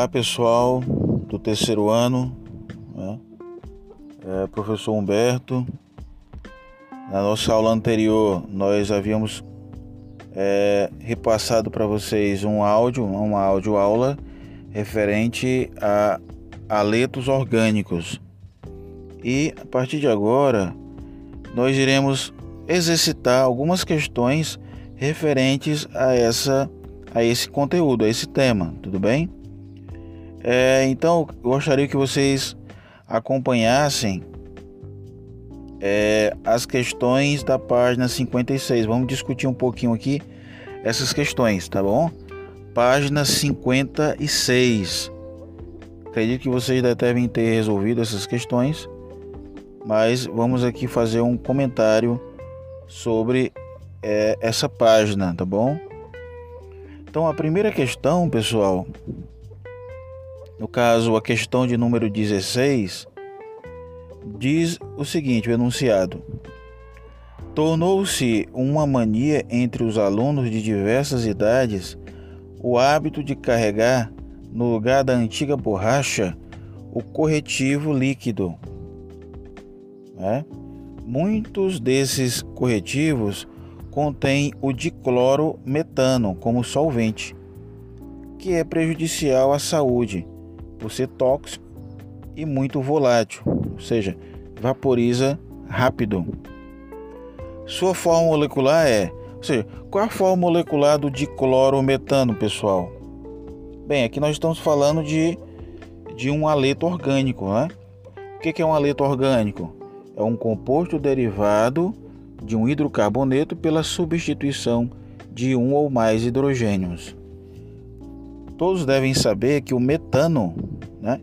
Olá pessoal do terceiro ano, né? é, professor Humberto. Na nossa aula anterior, nós havíamos é, repassado para vocês um áudio, uma áudio aula referente a aletos orgânicos. E a partir de agora, nós iremos exercitar algumas questões referentes a essa a esse conteúdo, a esse tema, tudo bem? É, então, gostaria que vocês acompanhassem é, as questões da página 56. Vamos discutir um pouquinho aqui essas questões, tá bom? Página 56. Acredito que vocês devem ter resolvido essas questões, mas vamos aqui fazer um comentário sobre é, essa página, tá bom? Então, a primeira questão, pessoal, no caso, a questão de número 16, diz o seguinte: o enunciado. Tornou-se uma mania entre os alunos de diversas idades o hábito de carregar, no lugar da antiga borracha, o corretivo líquido. É? Muitos desses corretivos contêm o diclorometano como solvente, que é prejudicial à saúde por ser tóxico e muito volátil, ou seja, vaporiza rápido. Sua forma molecular é, ou seja, qual a forma molecular do diclorometano, pessoal? Bem, aqui nós estamos falando de, de um aleto orgânico, né? O que é um aleto orgânico? É um composto derivado de um hidrocarboneto pela substituição de um ou mais hidrogênios. Todos devem saber que o metano, né,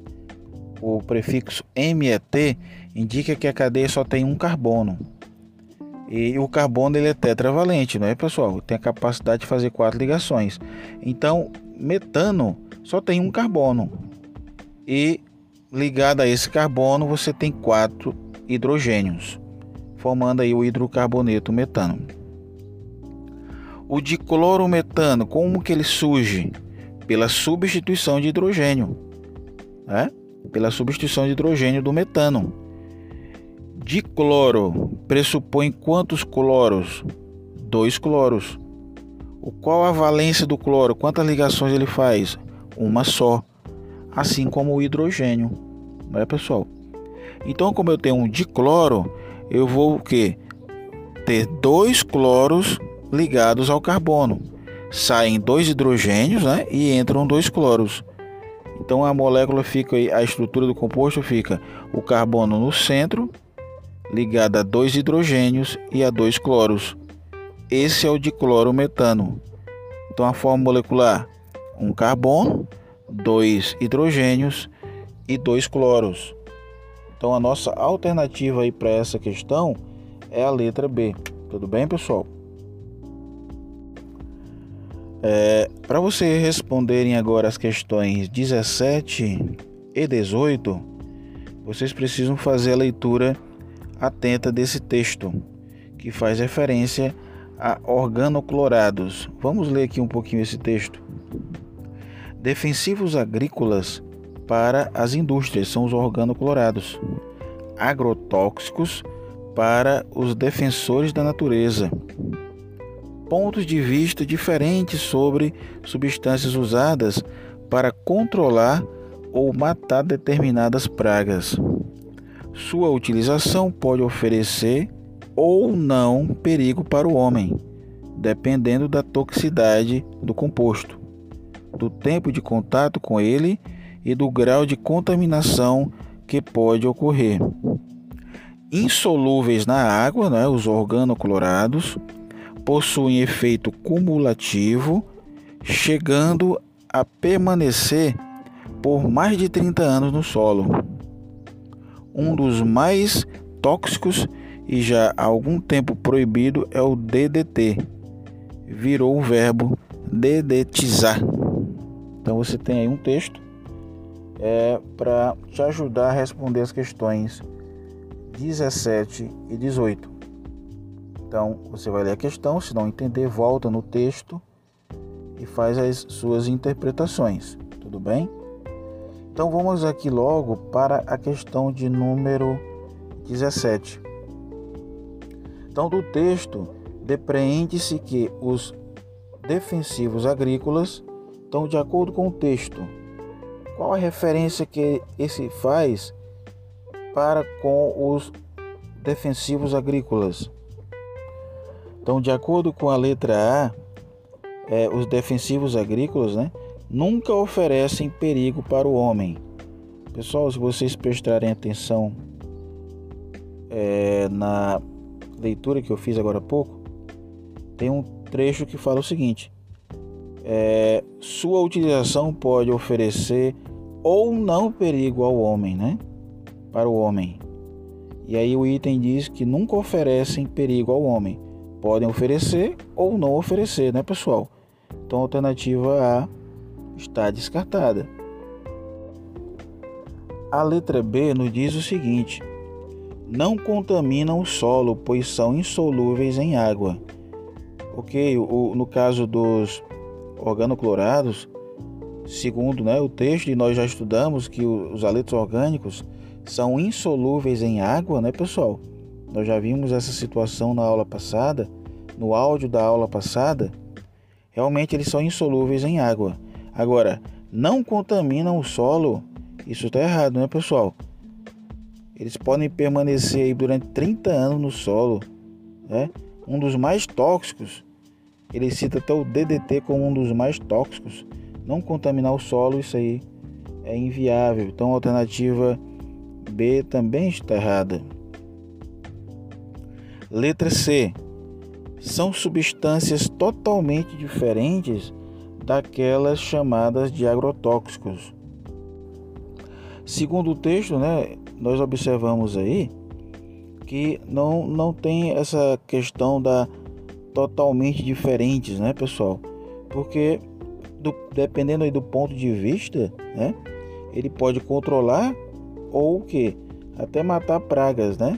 o prefixo MET, indica que a cadeia só tem um carbono. E o carbono ele é tetravalente, não é, pessoal? Tem a capacidade de fazer quatro ligações. Então, metano só tem um carbono. E ligado a esse carbono, você tem quatro hidrogênios, formando aí o hidrocarboneto metano. O diclorometano, como que ele surge? Pela substituição de hidrogênio, né? pela substituição de hidrogênio do metano. Dicloro pressupõe quantos cloros? Dois cloros. O qual a valência do cloro? Quantas ligações ele faz? Uma só. Assim como o hidrogênio, não é pessoal? Então, como eu tenho um dicloro, eu vou o que? Ter dois cloros ligados ao carbono saem dois hidrogênios né, e entram dois cloros. Então a molécula fica, a estrutura do composto fica o carbono no centro, ligado a dois hidrogênios e a dois cloros. Esse é o diclorometano. Então a forma molecular: um carbono, dois hidrogênios e dois cloros. Então a nossa alternativa aí para essa questão é a letra B. Tudo bem, pessoal? É, Para vocês responderem agora as questões 17 e 18, vocês precisam fazer a leitura atenta desse texto, que faz referência a organoclorados. Vamos ler aqui um pouquinho esse texto. Defensivos agrícolas para as indústrias são os organoclorados. Agrotóxicos para os defensores da natureza pontos de vista diferentes sobre substâncias usadas para controlar ou matar determinadas pragas. Sua utilização pode oferecer ou não perigo para o homem, dependendo da toxicidade do composto, do tempo de contato com ele e do grau de contaminação que pode ocorrer. Insolúveis na água, né, os organoclorados, possuem efeito cumulativo, chegando a permanecer por mais de 30 anos no solo. Um dos mais tóxicos e já há algum tempo proibido é o DDT. Virou o verbo dedetizar. Então você tem aí um texto é, para te ajudar a responder as questões 17 e 18. Então, você vai ler a questão, se não entender, volta no texto e faz as suas interpretações. Tudo bem? Então vamos aqui logo para a questão de número 17. Então do texto depreende-se que os defensivos agrícolas estão de acordo com o texto. Qual a referência que esse faz para com os defensivos agrícolas? Então, de acordo com a letra A, é, os defensivos agrícolas né, nunca oferecem perigo para o homem. Pessoal, se vocês prestarem atenção é, na leitura que eu fiz agora há pouco, tem um trecho que fala o seguinte: é, sua utilização pode oferecer ou não perigo ao homem, né? Para o homem. E aí o item diz que nunca oferecem perigo ao homem. Podem oferecer ou não oferecer, né, pessoal? Então a alternativa A está descartada. A letra B nos diz o seguinte: não contaminam o solo, pois são insolúveis em água. Ok, o, no caso dos organoclorados, segundo né, o texto, e nós já estudamos que os haletos orgânicos são insolúveis em água, né, pessoal? Nós já vimos essa situação na aula passada, no áudio da aula passada. Realmente eles são insolúveis em água. Agora, não contaminam o solo. Isso está errado, né, pessoal? Eles podem permanecer aí durante 30 anos no solo. Né? Um dos mais tóxicos, ele cita até o DDT como um dos mais tóxicos. Não contaminar o solo, isso aí é inviável. Então a alternativa B também está errada. Letra C. São substâncias totalmente diferentes daquelas chamadas de agrotóxicos. Segundo o texto, né, nós observamos aí que não, não tem essa questão da totalmente diferentes, né, pessoal? Porque do, dependendo aí do ponto de vista, né, ele pode controlar ou o que até matar pragas, né?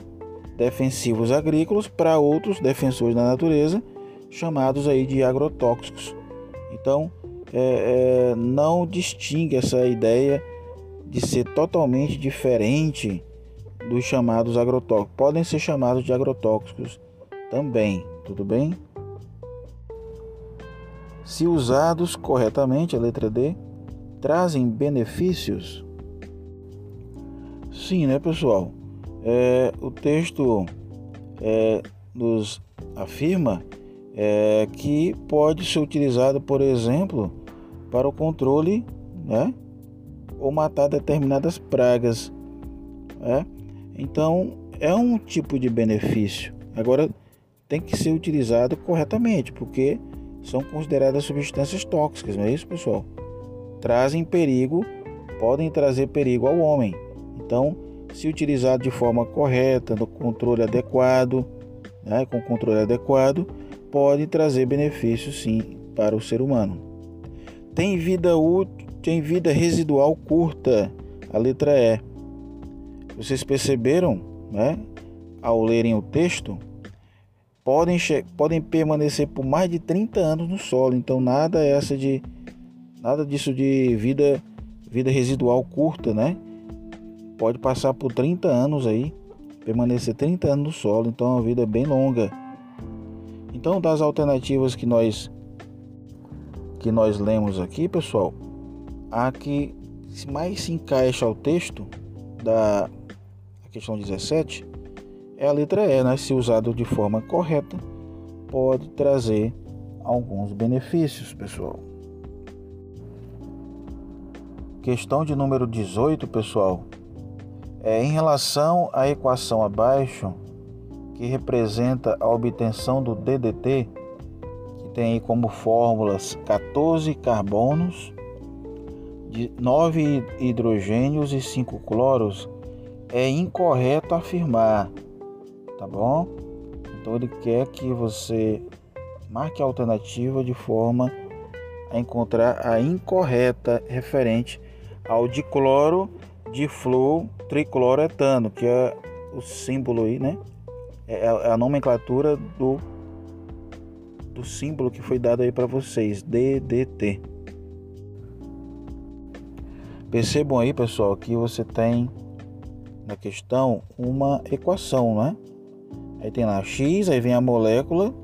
Defensivos agrícolas para outros defensores da natureza, chamados aí de agrotóxicos. Então, é, é, não distingue essa ideia de ser totalmente diferente dos chamados agrotóxicos. Podem ser chamados de agrotóxicos também, tudo bem? Se usados corretamente, a letra D, trazem benefícios? Sim, né, pessoal? É, o texto é, nos afirma é, que pode ser utilizado, por exemplo, para o controle né, ou matar determinadas pragas. É? Então, é um tipo de benefício. Agora, tem que ser utilizado corretamente, porque são consideradas substâncias tóxicas, não é isso, pessoal? Trazem perigo, podem trazer perigo ao homem. Então, se utilizado de forma correta, no controle adequado, né, com controle adequado, pode trazer benefícios sim para o ser humano. Tem vida útil tem vida residual curta, a letra E. Vocês perceberam, né? Ao lerem o texto, podem, podem permanecer por mais de 30 anos no solo. Então nada é essa de nada disso de vida vida residual curta, né? Pode passar por 30 anos aí, permanecer 30 anos no solo, então é uma vida bem longa. Então das alternativas que nós que nós lemos aqui, pessoal, a que mais se encaixa ao texto da questão 17 é a letra E, né? se usado de forma correta, pode trazer alguns benefícios, pessoal. Questão de número 18, pessoal, é em relação à equação abaixo, que representa a obtenção do DDT, que tem como fórmulas 14 carbonos de 9 hidrogênios e 5 cloros, é incorreto afirmar, tá bom? Então ele quer que você marque a alternativa de forma a encontrar a incorreta referente ao dicloro de flor tricloretano, que é o símbolo aí, né? É, é a nomenclatura do do símbolo que foi dado aí para vocês, DDT. Percebam aí, pessoal, que você tem na questão uma equação, né? Aí tem lá X, aí vem a molécula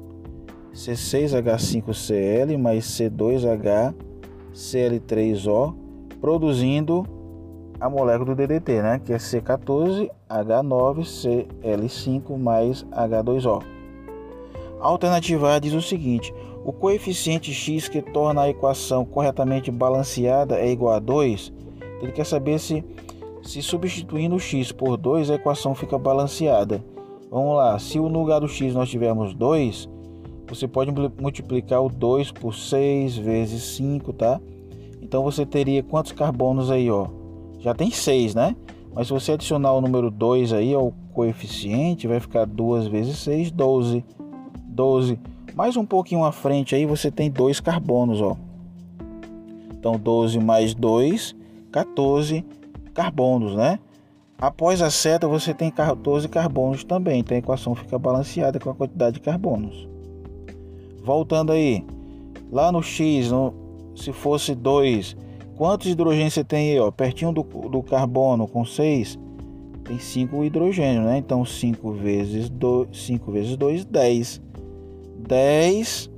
C6H5Cl mais C2HCl3O, produzindo a molécula do DDT, né? Que é C14H9Cl5 mais H2O. A alternativa A diz o seguinte: o coeficiente x que torna a equação corretamente balanceada é igual a 2. Ele quer saber se, se substituindo o x por 2 a equação fica balanceada. Vamos lá, se no lugar do x nós tivermos 2, você pode multiplicar o 2 por 6 vezes 5, tá? Então você teria quantos carbonos aí, ó? Já tem 6, né? Mas se você adicionar o número 2 aí ao coeficiente, vai ficar 2 vezes 6, 12. 12. Mais um pouquinho à frente aí você tem dois carbonos, ó. Então 12 mais 2, 14 carbonos, né? Após a seta você tem 14 carbonos também, então a equação fica balanceada com a quantidade de carbonos. Voltando aí, lá no x, no, se fosse 2, quantos hidrogênios você tem aí? Ó? Pertinho do, do carbono com 6, tem 5 hidrogênios, né? Então 5 vezes 2, 5 vezes 2, 10. 10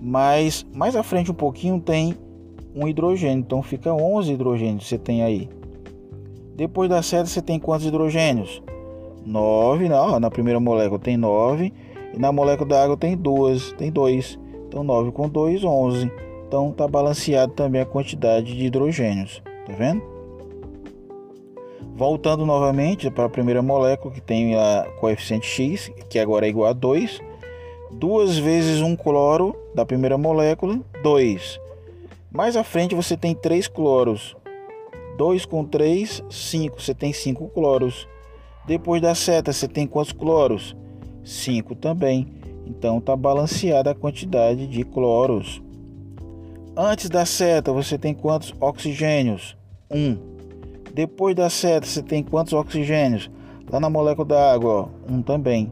mais mais à frente um pouquinho tem um hidrogênio, então fica 11 hidrogênios você tem aí. Depois da seta você tem quantos hidrogênios? 9, não, na primeira molécula tem 9 e na molécula da água tem 2, tem 2. Então 9 com 2, 11. Então está balanceado também a quantidade de hidrogênios, tá vendo? Voltando novamente para a primeira molécula que tem a coeficiente X, que agora é igual a 2 duas vezes um cloro da primeira molécula, 2. Mais à frente você tem três cloros. 2 com 3, 5. Você tem 5 cloros. Depois da seta, você tem quantos cloros? 5 também. Então está balanceada a quantidade de cloros. Antes da seta, você tem quantos oxigênios? 1. Um. Depois da seta, você tem quantos oxigênios? Lá na molécula da água, 1 um também.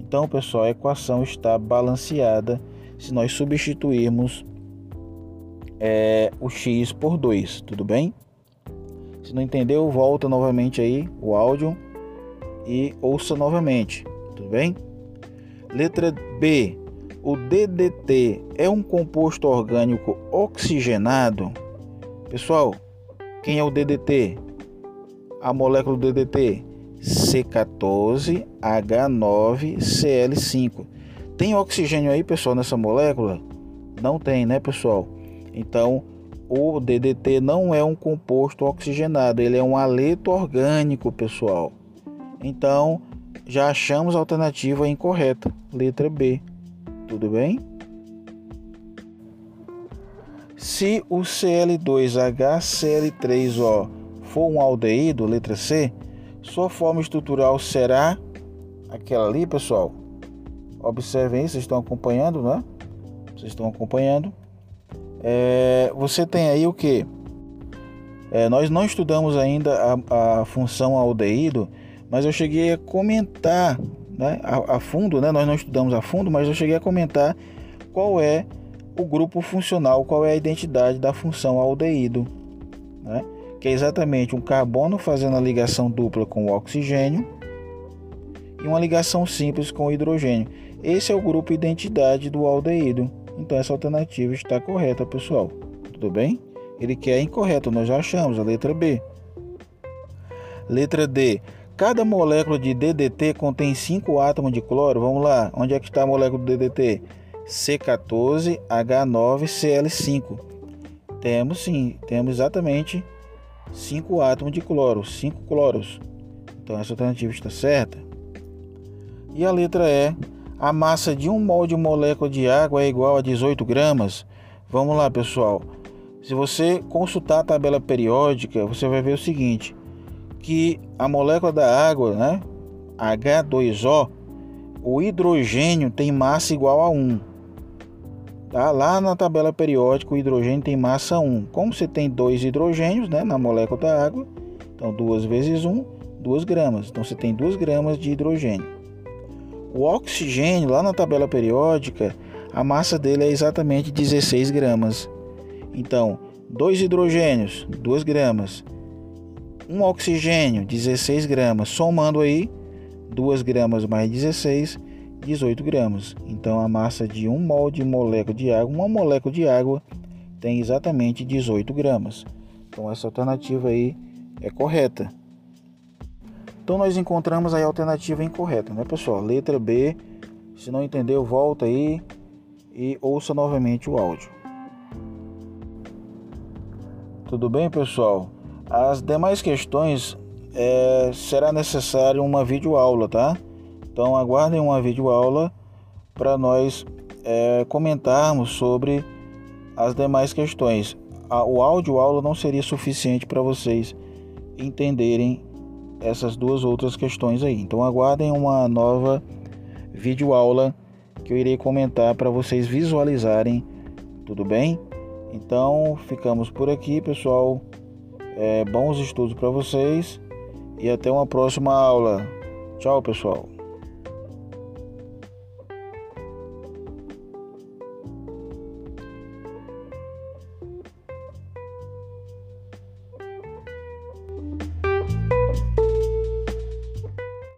Então, pessoal, a equação está balanceada se nós substituirmos é, o x por 2, tudo bem? Se não entendeu, volta novamente aí o áudio e ouça novamente, tudo bem? Letra B. O DDT é um composto orgânico oxigenado? Pessoal, quem é o DDT? A molécula do DDT C14H9Cl5. Tem oxigênio aí, pessoal, nessa molécula? Não tem, né, pessoal? Então, o DDT não é um composto oxigenado, ele é um aleto orgânico, pessoal. Então, já achamos a alternativa incorreta, letra B. Tudo bem? Se o Cl2HCl3O for um aldeído, letra C, sua forma estrutural será aquela ali, pessoal. Observem aí, vocês estão acompanhando, né? Vocês estão acompanhando. É, você tem aí o que? É, nós não estudamos ainda a, a, função aldeído, mas eu cheguei a comentar né, a, a, fundo, né? Nós não estudamos a fundo, mas eu cheguei a comentar qual é o grupo funcional, qual é a identidade da função aldeído, né? que é exatamente um carbono fazendo a ligação dupla com o oxigênio e uma ligação simples com o hidrogênio. Esse é o grupo identidade do aldeído. Então essa alternativa está correta, pessoal. Tudo bem? Ele quer incorreto, nós já achamos a letra B. Letra D. Cada molécula de DDT contém 5 átomos de cloro. Vamos lá, onde é que está a molécula do DDT? C14H9Cl5. Temos sim, temos exatamente 5 átomos de cloro, 5 cloros. Então essa alternativa está certa. E a letra E, a massa de um mol de molécula de água é igual a 18 gramas. Vamos lá, pessoal. Se você consultar a tabela periódica, você vai ver o seguinte, que a molécula da água, né, H2O, o hidrogênio tem massa igual a 1. Tá? Lá na tabela periódica, o hidrogênio tem massa 1. Como você tem dois hidrogênios né, na molécula da água, então 2 vezes 1, 2 gramas. Então você tem 2 gramas de hidrogênio. O oxigênio, lá na tabela periódica, a massa dele é exatamente 16 gramas. Então, Dois hidrogênios, 2 gramas. Um oxigênio, 16 gramas. Somando aí, 2 gramas mais 16, 18 gramas. Então a massa de um mol de molécula de água, uma molécula de água tem exatamente 18 gramas. Então essa alternativa aí é correta. Então nós encontramos aí a alternativa incorreta, né, pessoal? Letra B. Se não entendeu, volta aí e ouça novamente o áudio. Tudo bem, pessoal? As demais questões é, será necessário uma videoaula, tá? Então aguardem uma videoaula para nós é, comentarmos sobre as demais questões. O áudio aula não seria suficiente para vocês entenderem essas duas outras questões aí. Então aguardem uma nova videoaula que eu irei comentar para vocês visualizarem, tudo bem? Então ficamos por aqui, pessoal. É, bons estudos para vocês e até uma próxima aula. Tchau, pessoal.